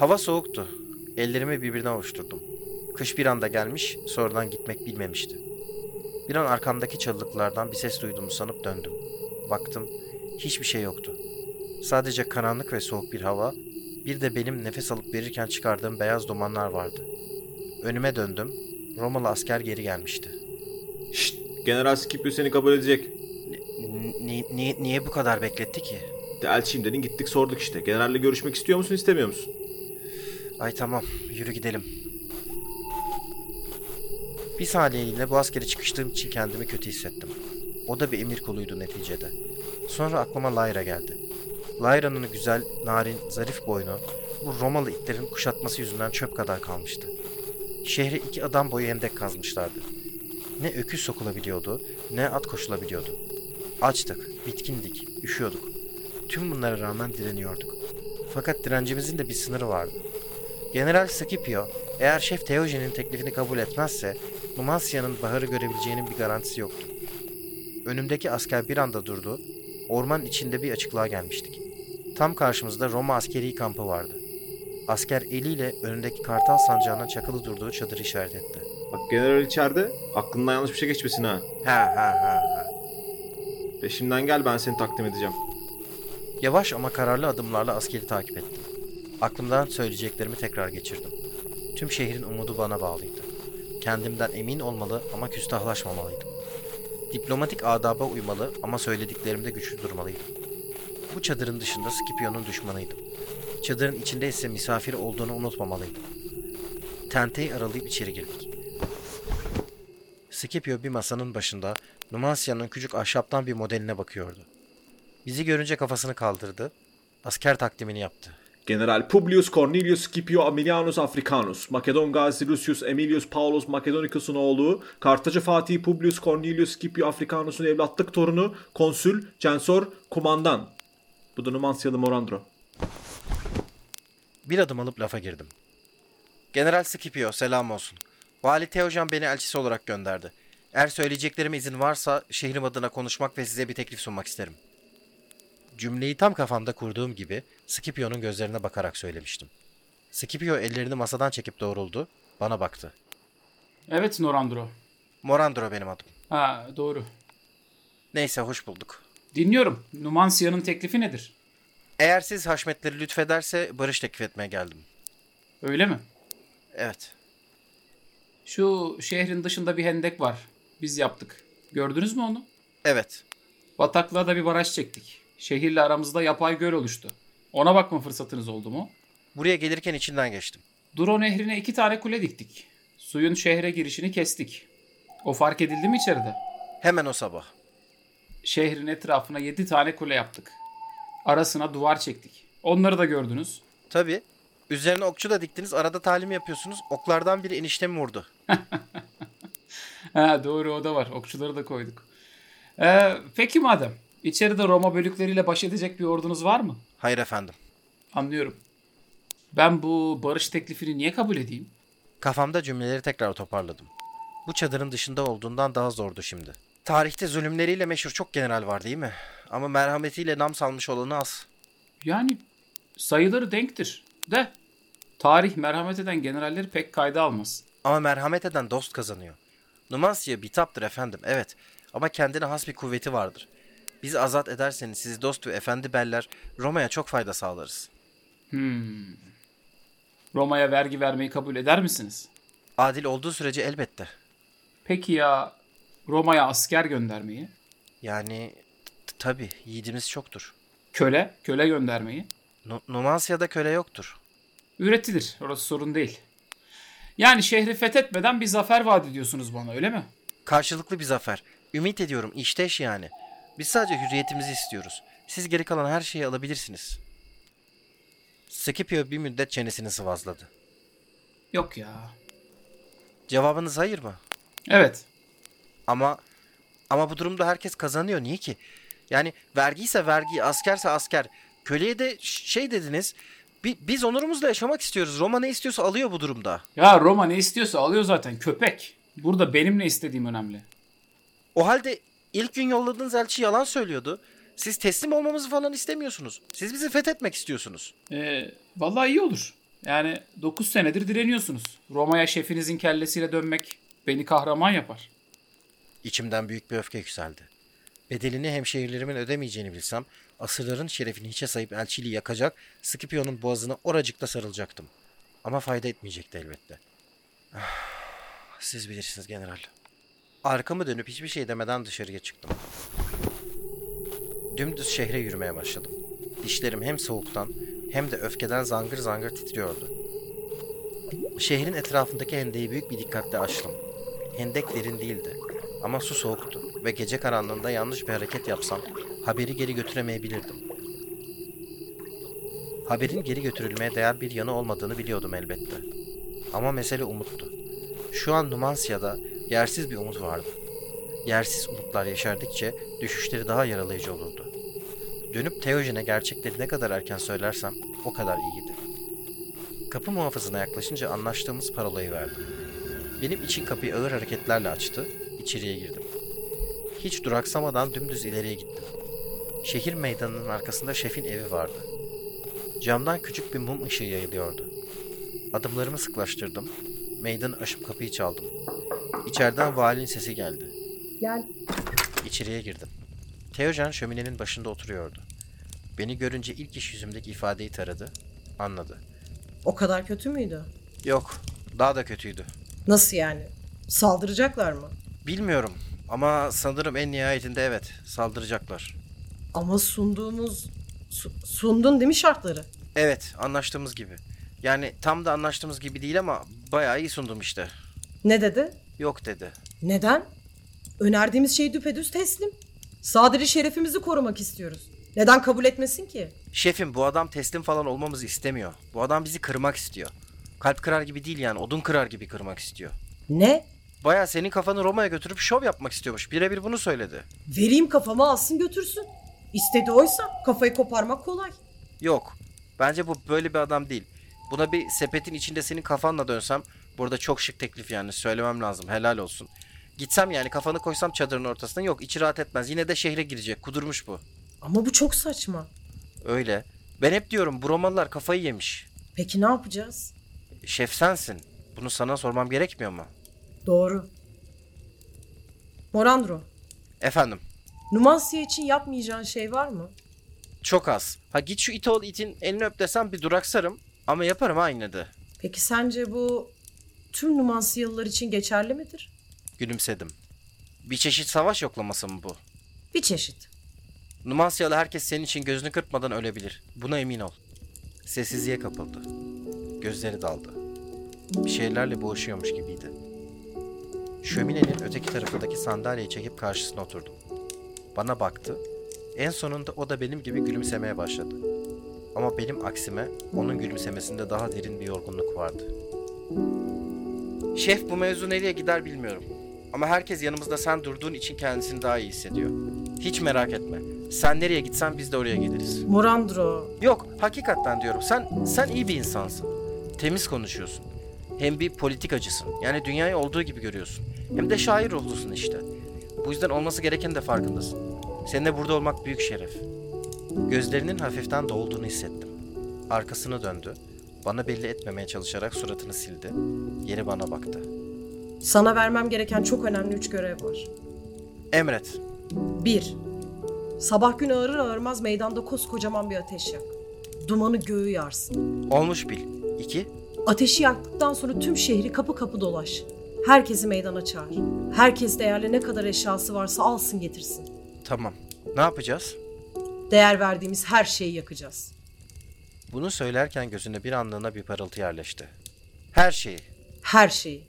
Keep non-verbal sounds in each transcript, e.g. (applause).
Hava soğuktu. Ellerimi birbirine avuşturdum. Kış bir anda gelmiş, sonradan gitmek bilmemişti. Bir an arkamdaki çalılıklardan bir ses duyduğumu sanıp döndüm. Baktım, hiçbir şey yoktu. Sadece karanlık ve soğuk bir hava, bir de benim nefes alıp verirken çıkardığım beyaz dumanlar vardı. Önüme döndüm, Romalı asker geri gelmişti. Şşt, General Scipio seni kabul edecek. Ni- ni- niye bu kadar bekletti ki? De elçiyim dedin gittik sorduk işte. Generalle görüşmek istiyor musun istemiyor musun? Ay tamam, yürü gidelim. Bir saniyeliğine bu askere çıkıştığım için kendimi kötü hissettim. O da bir emir kuluydu neticede. Sonra aklıma Lyra geldi. Lyra'nın güzel, narin, zarif boynu bu Romalı itlerin kuşatması yüzünden çöp kadar kalmıştı. Şehre iki adam boyu hendek kazmışlardı. Ne öküz sokulabiliyordu, ne at koşulabiliyordu. Açtık, bitkindik, üşüyorduk. Tüm bunlara rağmen direniyorduk. Fakat direncimizin de bir sınırı vardı. General Scipio, eğer Şef Theojen'in teklifini kabul etmezse, Numansia'nın baharı görebileceğinin bir garantisi yoktu. Önümdeki asker bir anda durdu, orman içinde bir açıklığa gelmiştik. Tam karşımızda Roma askeri kampı vardı. Asker eliyle önündeki kartal sancağına çakılı durduğu çadırı işaret etti. Bak general içeride. Aklından yanlış bir şey geçmesin ha. Ha ha ha ha. Peşimden gel ben seni takdim edeceğim. Yavaş ama kararlı adımlarla askeri takip ettim. Aklımdan söyleyeceklerimi tekrar geçirdim. Tüm şehrin umudu bana bağlıydı. Kendimden emin olmalı ama küstahlaşmamalıydım. Diplomatik adaba uymalı ama söylediklerimde güçlü durmalıydım. Bu çadırın dışında Scipio'nun düşmanıydım. Çadırın içinde ise misafir olduğunu unutmamalıydım. Tenteyi aralayıp içeri girdik. Scipio bir masanın başında Numansia'nın küçük ahşaptan bir modeline bakıyordu. Bizi görünce kafasını kaldırdı. Asker takdimini yaptı. General Publius Cornelius Scipio Aemilianus Africanus, Makedon Gazi Lucius Emilius Paulus Makedonicus'un oğlu, Kartacı Fatih Publius Cornelius Scipio Africanus'un evlatlık torunu, konsül, censor, kumandan. Bu da Numansyalı Morandro. Bir adım alıp lafa girdim. General Scipio selam olsun. Vali Teojan beni elçisi olarak gönderdi. Eğer söyleyeceklerime izin varsa şehrim adına konuşmak ve size bir teklif sunmak isterim. Cümleyi tam kafamda kurduğum gibi Scipio'nun gözlerine bakarak söylemiştim. Scipio ellerini masadan çekip doğruldu, bana baktı. Evet Norandro. Morandro benim adım. Ha doğru. Neyse hoş bulduk. Dinliyorum. Numansia'nın teklifi nedir? Eğer siz haşmetleri lütfederse barış teklif etmeye geldim. Öyle mi? Evet. Şu şehrin dışında bir hendek var. Biz yaptık. Gördünüz mü onu? Evet. Bataklığa da bir baraj çektik. Şehirle aramızda yapay göl oluştu. Ona bakma fırsatınız oldu mu? Buraya gelirken içinden geçtim. Duro nehrine iki tane kule diktik. Suyun şehre girişini kestik. O fark edildi mi içeride? Hemen o sabah. Şehrin etrafına yedi tane kule yaptık. Arasına duvar çektik. Onları da gördünüz. Tabii. Üzerine okçu da diktiniz. Arada talim yapıyorsunuz. Oklardan biri eniştemi vurdu. (laughs) Ha doğru o da var. Okçuları da koyduk. Ee, peki madem. İçeride Roma bölükleriyle baş edecek bir ordunuz var mı? Hayır efendim. Anlıyorum. Ben bu barış teklifini niye kabul edeyim? Kafamda cümleleri tekrar toparladım. Bu çadırın dışında olduğundan daha zordu şimdi. Tarihte zulümleriyle meşhur çok general var değil mi? Ama merhametiyle nam salmış olanı az. Yani sayıları denktir. De tarih merhamet eden generalleri pek kayda almaz. Ama merhamet eden dost kazanıyor. Numansya bitaptır efendim evet. Ama kendine has bir kuvveti vardır. Bizi azat ederseniz sizi dost ve efendi beller Roma'ya çok fayda sağlarız. Hmm. Roma'ya vergi vermeyi kabul eder misiniz? Adil olduğu sürece elbette. Peki ya Roma'ya asker göndermeyi? Yani tabii yiğidimiz çoktur. Köle, köle göndermeyi? Nu- Numansya'da köle yoktur. Üretilir. Orası sorun değil. Yani şehri fethetmeden bir zafer vaat ediyorsunuz bana öyle mi? Karşılıklı bir zafer. Ümit ediyorum işteş yani. Biz sadece hürriyetimizi istiyoruz. Siz geri kalan her şeyi alabilirsiniz. Scipio bir müddet çenesini sıvazladı. Yok ya. Cevabınız hayır mı? Evet. Ama ama bu durumda herkes kazanıyor. Niye ki? Yani vergiyse vergi, askerse asker. Köleye de şey dediniz. bi- biz onurumuzla yaşamak istiyoruz. Roma ne istiyorsa alıyor bu durumda. Ya Roma ne istiyorsa alıyor zaten köpek. Burada benim ne istediğim önemli. O halde ilk gün yolladığınız elçi yalan söylüyordu. Siz teslim olmamızı falan istemiyorsunuz. Siz bizi fethetmek istiyorsunuz. Ee, vallahi iyi olur. Yani 9 senedir direniyorsunuz. Roma'ya şefinizin kellesiyle dönmek beni kahraman yapar. İçimden büyük bir öfke yükseldi. Bedelini hemşehrilerimin ödemeyeceğini bilsem, asırların şerefini hiçe sayıp elçiliği yakacak, Scipio'nun boğazına oracıkta sarılacaktım. Ama fayda etmeyecekti elbette. Ah, Siz bilirsiniz general. Arkamı dönüp hiçbir şey demeden dışarıya çıktım. Dümdüz şehre yürümeye başladım. Dişlerim hem soğuktan hem de öfkeden zangır zangır titriyordu. Şehrin etrafındaki hendeyi büyük bir dikkatle açtım. Hendek derin değildi ama su soğuktu ve gece karanlığında yanlış bir hareket yapsam haberi geri götüremeyebilirdim. Haberin geri götürülmeye değer bir yanı olmadığını biliyordum elbette. Ama mesele umuttu. Şu an Numansya'da yersiz bir umut vardı. Yersiz umutlar yeşerdikçe düşüşleri daha yaralayıcı olurdu. Dönüp Teojen'e gerçekleri ne kadar erken söylersem o kadar iyiydi. Kapı muhafızına yaklaşınca anlaştığımız parolayı verdim. Benim için kapıyı ağır hareketlerle açtı, içeriye girdim. Hiç duraksamadan dümdüz ileriye gittim. Şehir meydanının arkasında şefin evi vardı. Camdan küçük bir mum ışığı yayılıyordu. Adımlarımı sıklaştırdım. Meydanı aşıp kapıyı çaldım. İçeriden valinin sesi geldi. Gel. İçeriye girdim. Teojen şöminenin başında oturuyordu. Beni görünce ilk iş yüzümdeki ifadeyi taradı. Anladı. O kadar kötü müydü? Yok, daha da kötüydü. Nasıl yani? Saldıracaklar mı? Bilmiyorum ama sanırım en nihayetinde evet, saldıracaklar. Ama sunduğumuz... Su- sundun değil mi şartları? Evet, anlaştığımız gibi. Yani tam da anlaştığımız gibi değil ama bayağı iyi sundum işte. Ne dedi? Yok dedi. Neden? Önerdiğimiz şey düpedüz teslim. Sadece şerefimizi korumak istiyoruz. Neden kabul etmesin ki? Şefim bu adam teslim falan olmamızı istemiyor. Bu adam bizi kırmak istiyor. Kalp kırar gibi değil yani, odun kırar gibi kırmak istiyor. Ne? Baya senin kafanı Roma'ya götürüp şov yapmak istiyormuş. Birebir bunu söyledi. Vereyim kafama alsın götürsün. İstediği oysa kafayı koparmak kolay. Yok. Bence bu böyle bir adam değil. Buna bir sepetin içinde senin kafanla dönsem burada çok şık teklif yani söylemem lazım. Helal olsun. Gitsem yani kafanı koysam çadırın ortasına yok içi rahat etmez. Yine de şehre girecek. Kudurmuş bu. Ama bu çok saçma. Öyle. Ben hep diyorum bu Romalılar kafayı yemiş. Peki ne yapacağız? Şef sensin. Bunu sana sormam gerekmiyor mu? Doğru. Morandro, Efendim. Numansya için yapmayacağın şey var mı? Çok az. Ha git şu it oğlu itin elini öp desem bir duraksarım. Ama yaparım ha yine de. Peki sence bu tüm Numansyalılar için geçerli midir? Gülümsedim. Bir çeşit savaş yoklaması mı bu? Bir çeşit. Numansyalı herkes senin için gözünü kırpmadan ölebilir. Buna emin ol. Sessizliğe kapıldı. Gözleri daldı. Bir şeylerle boğuşuyormuş gibiydi. Şöminenin öteki tarafındaki sandalyeyi çekip karşısına oturdum. Bana baktı. En sonunda o da benim gibi gülümsemeye başladı. Ama benim aksime onun gülümsemesinde daha derin bir yorgunluk vardı. Şef bu mevzu nereye gider bilmiyorum. Ama herkes yanımızda sen durduğun için kendisini daha iyi hissediyor. Hiç merak etme. Sen nereye gitsen biz de oraya geliriz. Morandro, Yok, hakikaten diyorum. Sen sen iyi bir insansın. Temiz konuşuyorsun. Hem bir politikacısın. Yani dünyayı olduğu gibi görüyorsun. Hem de şair ruhlusun işte. Bu yüzden olması gereken de farkındasın. Seninle burada olmak büyük şeref. Gözlerinin hafiften dolduğunu hissettim. Arkasını döndü. Bana belli etmemeye çalışarak suratını sildi. Geri bana baktı. sana vermem gereken çok önemli üç görev var. Emret. 1. Sabah gün ağırır ağırmaz meydanda koskocaman bir ateş yak. Dumanı göğü yarsın. Olmuş bil. İki. Ateşi yaktıktan sonra tüm şehri kapı kapı dolaş. Herkesi meydana çağır. Herkes değerli ne kadar eşyası varsa alsın getirsin. Tamam. Ne yapacağız? Değer verdiğimiz her şeyi yakacağız. Bunu söylerken gözüne bir anlığına bir parıltı yerleşti. Her şeyi. Her şeyi.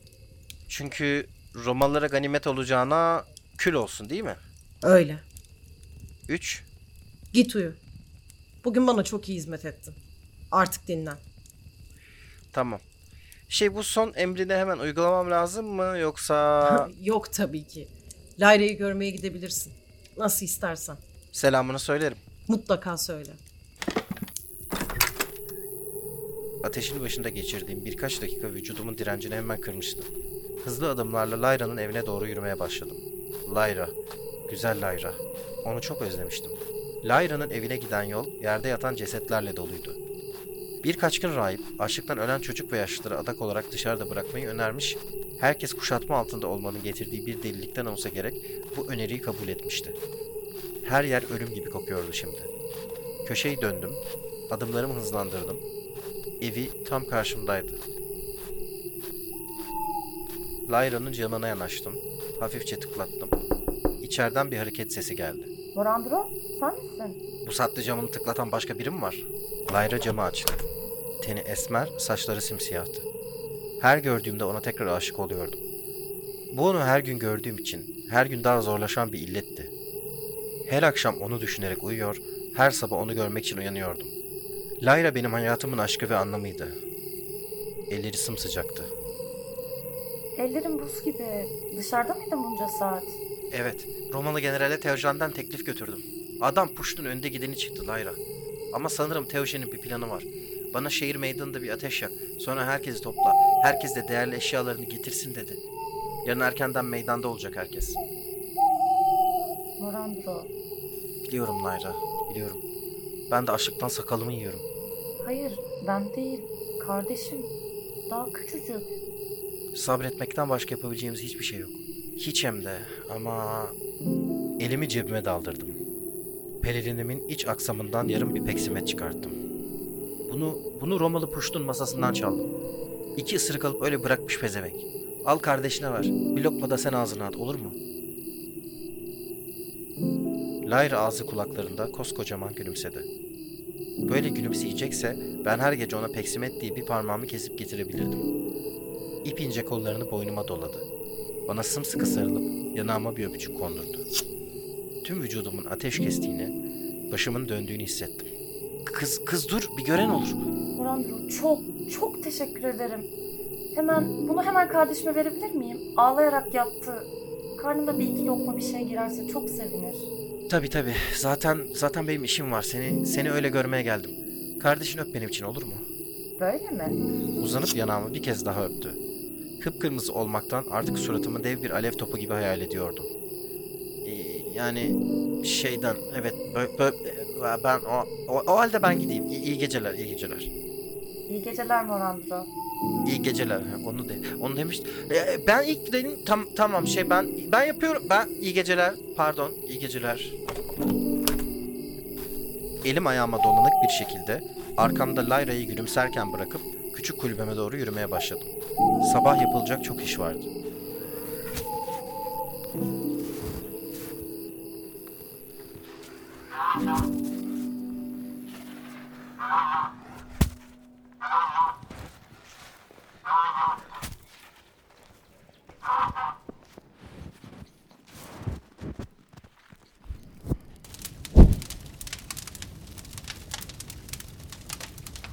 Çünkü Romalılara ganimet olacağına kül olsun değil mi? Öyle. 3. Git uyu. Bugün bana çok iyi hizmet ettin. Artık dinlen. Tamam. Şey bu son emrini hemen uygulamam lazım mı yoksa Yok tabii ki. Layra'yı görmeye gidebilirsin. Nasıl istersen. selamını söylerim. Mutlaka söyle. Ateşin başında geçirdiğim birkaç dakika vücudumun direncini hemen kırmıştı. Hızlı adımlarla Layra'nın evine doğru yürümeye başladım. Layra, güzel Layra. Onu çok özlemiştim. Layra'nın evine giden yol yerde yatan cesetlerle doluydu. Birkaç gün rahip açlıktan ölen çocuk ve yaşlıları adak olarak dışarıda bırakmayı önermiş. Herkes kuşatma altında olmanın getirdiği bir delilikten olsa gerek bu öneriyi kabul etmişti. Her yer ölüm gibi kokuyordu şimdi. Köşeyi döndüm, adımlarımı hızlandırdım. Evi tam karşımdaydı. Lyra'nın camına yanaştım. Hafifçe tıklattım. İçeriden bir hareket sesi geldi. Morandro sen misin? Bu saatte camını tıklatan başka biri mi var? Layra camı açtı. Teni esmer, saçları simsiyahtı. Her gördüğümde ona tekrar aşık oluyordum. Bu onu her gün gördüğüm için, her gün daha zorlaşan bir illetti. Her akşam onu düşünerek uyuyor, her sabah onu görmek için uyanıyordum. Layra benim hayatımın aşkı ve anlamıydı. Elleri sımsıcaktı. Ellerim buz gibi. Dışarıda mıydın bunca saat? Evet, Romalı generale Teojen'den teklif götürdüm. Adam puştun önde gideni çıktı Layra. Ama sanırım Teojen'in bir planı var. Bana şehir meydanında bir ateş yak. Sonra herkesi topla. Herkes de değerli eşyalarını getirsin dedi. Yarın erkenden meydanda olacak herkes. Morandro. Biliyorum Layra, biliyorum. Ben de açlıktan sakalımı yiyorum. Hayır ben değil. Kardeşim. Daha küçücük. Sabretmekten başka yapabileceğimiz hiçbir şey yok. Hiç hem de ama elimi cebime daldırdım. Pelerinimin iç aksamından yarım bir peksimet çıkarttım. Bunu bunu Romalı puştun masasından çaldım. İki ısırık alıp öyle bırakmış pezevenk. Al kardeşine ver. Bir lokma da sen ağzına at olur mu? Lyra ağzı kulaklarında koskocaman gülümsedi. Böyle gülümseyecekse ben her gece ona peksimet diye bir parmağımı kesip getirebilirdim. İp ince kollarını boynuma doladı. Bana sımsıkı sarılıp yanağıma bir öpücük kondurdu. Tüm vücudumun ateş kestiğini, başımın döndüğünü hissettim. Kız, kız dur bir gören olur. Morandro çok çok teşekkür ederim. Hemen bunu hemen kardeşime verebilir miyim? Ağlayarak yattı. Karnında bir iki lokma bir şey girerse çok sevinir. Tabi tabi zaten zaten benim işim var seni seni öyle görmeye geldim. Kardeşin öp benim için olur mu? Böyle mi? Uzanıp yanağımı bir kez daha öptü. Kıpkırmızı olmaktan artık suratımı dev bir alev topu gibi hayal ediyordum. Ee, yani şeyden evet bö- bö- ben o, o, o halde ben gideyim. İyi, iyi geceler iyi geceler. İyi geceler Morandro. İyi geceler. Onu de. Onu demiş. Ee, ben ilk dedim tam tamam şey ben ben yapıyorum. Ben iyi geceler. Pardon. iyi geceler. Elim ayağıma dolanık bir şekilde arkamda Layra'yı gülümserken bırakıp küçük kulübeme doğru yürümeye başladım. Sabah yapılacak çok iş vardı.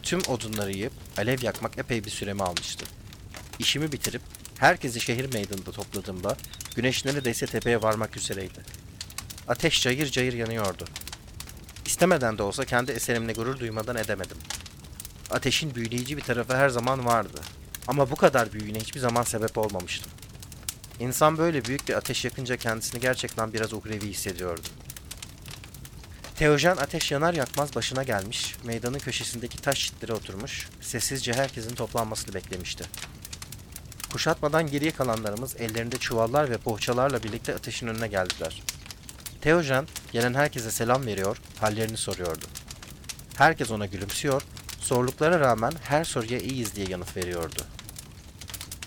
Tüm odunları yiyip alev yakmak epey bir süremi almıştı. İşimi bitirip herkesi şehir meydanında topladığımda güneş neredeyse tepeye varmak üzereydi. Ateş cayır cayır yanıyordu. İstemeden de olsa kendi eserimle gurur duymadan edemedim. Ateşin büyüleyici bir tarafı her zaman vardı. Ama bu kadar büyüğüne hiçbir zaman sebep olmamıştım. İnsan böyle büyük bir ateş yakınca kendisini gerçekten biraz uhrevi hissediyordu. Teojen ateş yanar yakmaz başına gelmiş, meydanın köşesindeki taş çitlere oturmuş, sessizce herkesin toplanmasını beklemişti. Kuşatmadan geriye kalanlarımız ellerinde çuvallar ve poğaçalarla birlikte ateşin önüne geldiler. Teojen gelen herkese selam veriyor, hallerini soruyordu. Herkes ona gülümsüyor, zorluklara rağmen her soruya iyiyiz diye yanıt veriyordu.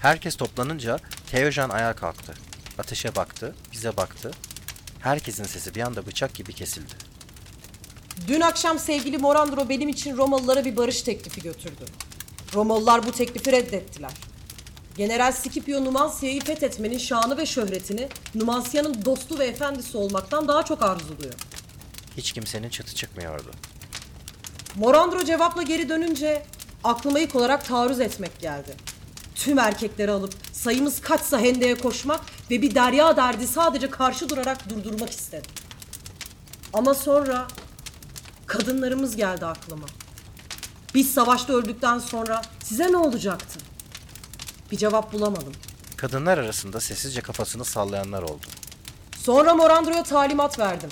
Herkes toplanınca Teojen ayağa kalktı. Ateşe baktı, bize baktı. Herkesin sesi bir anda bıçak gibi kesildi. Dün akşam sevgili Morandro benim için Romalılara bir barış teklifi götürdü. Romalılar bu teklifi reddettiler. General Scipio Numansia'yı fethetmenin şanı ve şöhretini Numansia'nın dostu ve efendisi olmaktan daha çok arzuluyor. Hiç kimsenin çıtı çıkmıyordu. Morandro cevapla geri dönünce aklıma ilk olarak taarruz etmek geldi. Tüm erkekleri alıp sayımız kaçsa hendeye koşmak ve bir derya derdi sadece karşı durarak durdurmak istedim. Ama sonra kadınlarımız geldi aklıma. Biz savaşta öldükten sonra size ne olacaktı? Bir cevap bulamadım. Kadınlar arasında sessizce kafasını sallayanlar oldu. Sonra Morandro'ya talimat verdim.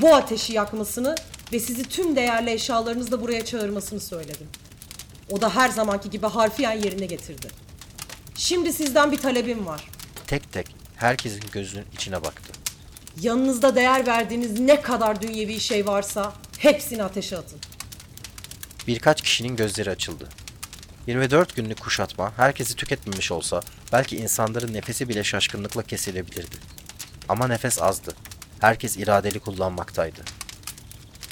Bu ateşi yakmasını ve sizi tüm değerli eşyalarınızla buraya çağırmasını söyledim. O da her zamanki gibi harfiyen yerine getirdi. Şimdi sizden bir talebim var. Tek tek herkesin gözünün içine baktı. Yanınızda değer verdiğiniz ne kadar dünyevi şey varsa hepsini ateşe atın. Birkaç kişinin gözleri açıldı. 24 günlük kuşatma herkesi tüketmemiş olsa belki insanların nefesi bile şaşkınlıkla kesilebilirdi. Ama nefes azdı. Herkes iradeli kullanmaktaydı.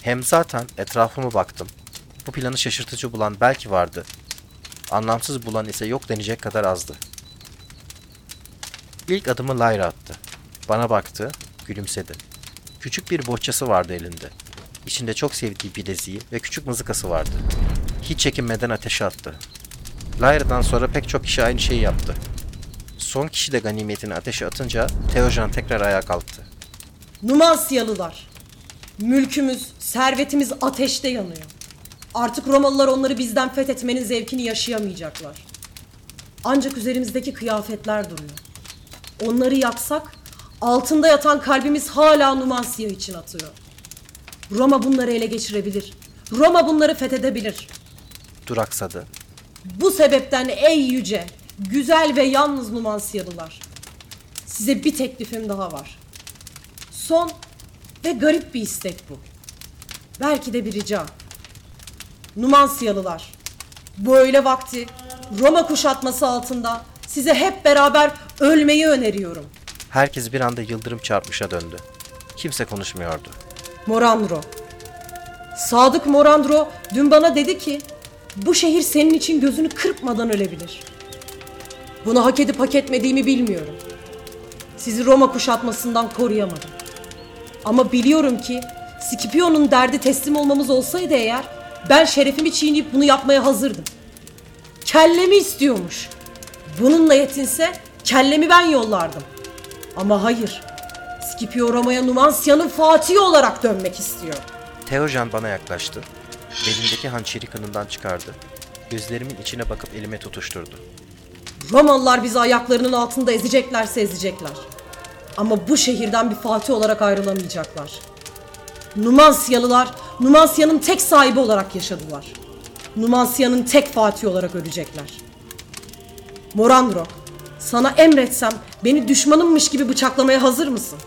Hem zaten etrafıma baktım. Bu planı şaşırtıcı bulan belki vardı. Anlamsız bulan ise yok denecek kadar azdı. İlk adımı Lyra attı. Bana baktı, gülümsedi. Küçük bir bohçası vardı elinde. İçinde çok sevdiği bileziği ve küçük mızıkası vardı. Hiç çekinmeden ateşe attı. Lyra'dan sonra pek çok kişi aynı şeyi yaptı. Son kişi de ganimetini ateşe atınca Teojan tekrar ayağa kalktı. Numansyalılar. Mülkümüz, servetimiz ateşte yanıyor. Artık Romalılar onları bizden fethetmenin zevkini yaşayamayacaklar. Ancak üzerimizdeki kıyafetler duruyor. Onları yaksak, altında yatan kalbimiz hala Numansya için atıyor. Roma bunları ele geçirebilir. Roma bunları fethedebilir. Duraksadı. Bu sebepten ey yüce, güzel ve yalnız Numansyalılar. Size bir teklifim daha var. Son ve garip bir istek bu. Belki de bir rica. Numansyalılar, bu öğle vakti Roma kuşatması altında size hep beraber ölmeyi öneriyorum. Herkes bir anda yıldırım çarpmışa döndü. Kimse konuşmuyordu. Morandro. Sadık Morandro dün bana dedi ki bu şehir senin için gözünü kırpmadan ölebilir. Bunu hak edip hak etmediğimi bilmiyorum. Sizi Roma kuşatmasından koruyamadım. Ama biliyorum ki Scipio'nun derdi teslim olmamız olsaydı eğer ben şerefimi çiğneyip bunu yapmaya hazırdım. Kellemi istiyormuş. Bununla yetinse kellemi ben yollardım. Ama hayır. Scipio Roma'ya Numansya'nın Fatihi olarak dönmek istiyor. Teojan bana yaklaştı. Belindeki hançeri kanından çıkardı. Gözlerimin içine bakıp elime tutuşturdu. Romalılar bizi ayaklarının altında ezeceklerse ezecekler. Ama bu şehirden bir fatih olarak ayrılamayacaklar. Numansyalılar Numansya'nın tek sahibi olarak yaşadılar. Numansya'nın tek fatih olarak ölecekler. Morandro, sana emretsem beni düşmanımmış gibi bıçaklamaya hazır mısın?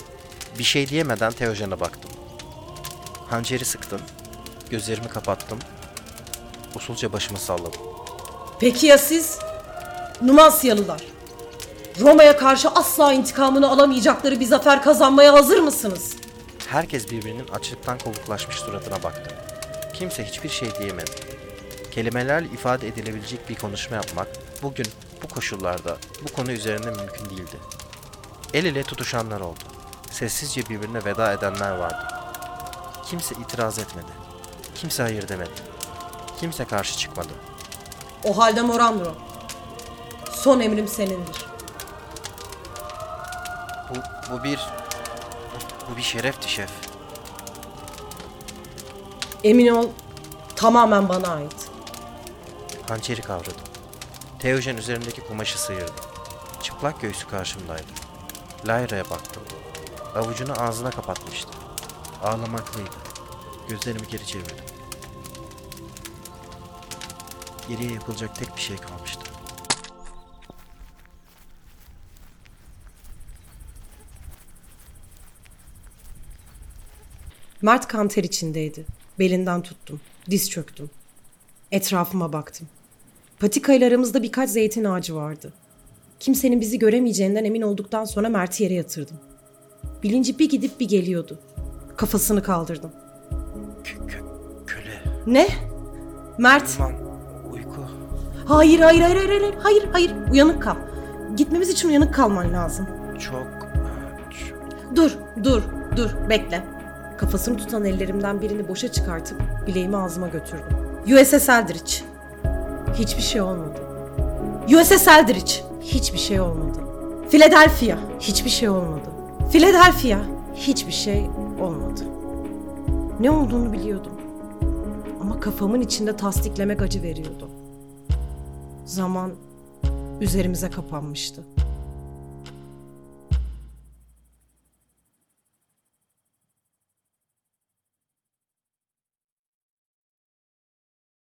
Bir şey diyemeden Teojan'a baktım. Hançeri sıktım. Gözlerimi kapattım. Usulca başımı salladım. Peki ya siz? Numansyalılar. Roma'ya karşı asla intikamını alamayacakları bir zafer kazanmaya hazır mısınız? Herkes birbirinin açlıktan kovuklaşmış suratına baktı. Kimse hiçbir şey diyemedi. Kelimelerle ifade edilebilecek bir konuşma yapmak bugün bu koşullarda bu konu üzerinde mümkün değildi. El ele tutuşanlar oldu. Sessizce birbirine veda edenler vardı. Kimse itiraz etmedi. Kimse hayır demedi. Kimse karşı çıkmadı. O halde Morandro. Son emrim senindir. Bu, bu bir... Bu, bu bir şerefti şef. Emin ol tamamen bana ait. Hançeri kavradım. Teojen üzerindeki kumaşı sıyırdı. Çıplak göğsü karşımdaydı. Lyra'ya baktım. Avucunu ağzına kapatmıştı. Ağlamaklıydı. Gözlerimi geri çevirdim. Geriye yapılacak tek bir şey kalmıştı. Mert kanter içindeydi. Belinden tuttum. Diz çöktüm. Etrafıma baktım. Patika ile aramızda birkaç zeytin ağacı vardı. Kimsenin bizi göremeyeceğinden emin olduktan sonra Mert'i yere yatırdım. Bilinci bir gidip bir geliyordu. Kafasını kaldırdım. Kö- kö- köle, Ne? Mert. duman, uyku. Hayır hayır hayır hayır hayır hayır hayır uyanık kal. Gitmemiz için uyanık kalman lazım. Çok... çok- Dur dur dur bekle. Kafasını tutan ellerimden birini boşa çıkartıp bileğimi ağzıma götürdüm. USS Eldridge. Hiçbir şey olmadı. USS Eldridge. Hiçbir şey olmadı. Philadelphia. Hiçbir şey olmadı. Philadelphia. Hiçbir şey olmadı. Ne olduğunu biliyordum. Ama kafamın içinde tasdiklemek acı veriyordu. Zaman üzerimize kapanmıştı.